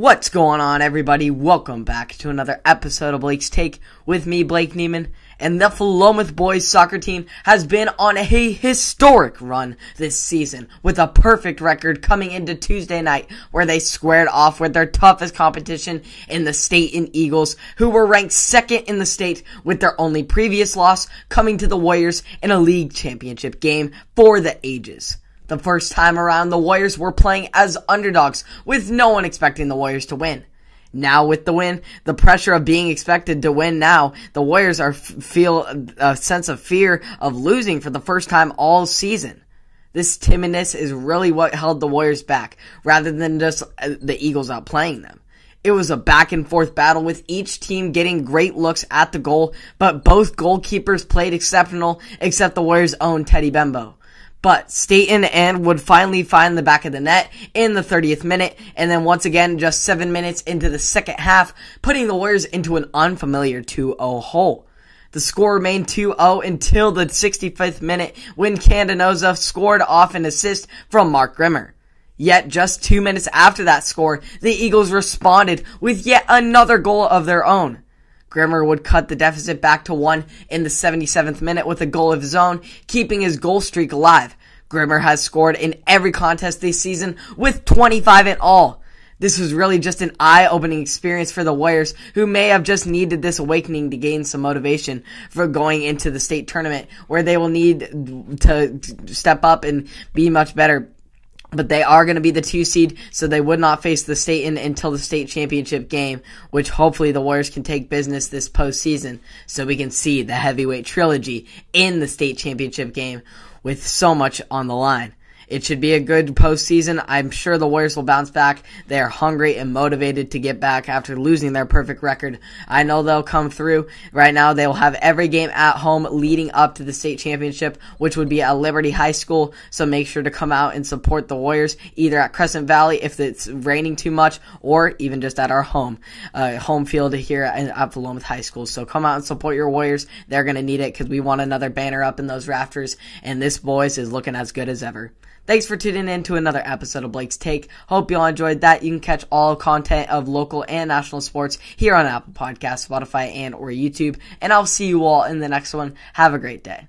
What's going on, everybody? Welcome back to another episode of Blake's Take with me, Blake Neiman. And the Philomath boys soccer team has been on a historic run this season with a perfect record coming into Tuesday night where they squared off with their toughest competition in the Stayton Eagles, who were ranked second in the state with their only previous loss coming to the Warriors in a league championship game for the ages. The first time around, the Warriors were playing as underdogs, with no one expecting the Warriors to win. Now with the win, the pressure of being expected to win now, the Warriors are feel a sense of fear of losing for the first time all season. This timidness is really what held the Warriors back, rather than just uh, the Eagles outplaying them. It was a back and forth battle with each team getting great looks at the goal, but both goalkeepers played exceptional except the Warriors' own Teddy Bembo. But Stayton and would finally find the back of the net in the 30th minute, and then once again, just seven minutes into the second half, putting the Warriors into an unfamiliar 2-0 hole. The score remained 2-0 until the 65th minute when Candenoza scored off an assist from Mark Grimmer. Yet just two minutes after that score, the Eagles responded with yet another goal of their own. Grimmer would cut the deficit back to one in the 77th minute with a goal of his own, keeping his goal streak alive. Grimmer has scored in every contest this season with 25 in all. This was really just an eye-opening experience for the Warriors, who may have just needed this awakening to gain some motivation for going into the state tournament, where they will need to step up and be much better but they are going to be the two seed, so they would not face the Stayton, until the state championship game, which hopefully the Warriors can take business this postseason, so we can see the heavyweight trilogy in the state championship game with so much on the line. It should be a good postseason. I'm sure the Warriors will bounce back. They are hungry and motivated to get back after losing their perfect record. I know they'll come through. Right now, they will have every game at home leading up to the state championship, which would be at Liberty High School. So make sure to come out and support the Warriors either at Crescent Valley if it's raining too much, or even just at our home uh, home field here at Philomath High School. So come out and support your Warriors. They're going to need it because we want another banner up in those rafters, and this boys is looking as good as ever. Thanks for tuning in to another episode of Blake's Take. Hope you all enjoyed that. You can catch all content of local and national sports here on Apple Podcasts, Spotify, and or YouTube. And I'll see you all in the next one. Have a great day.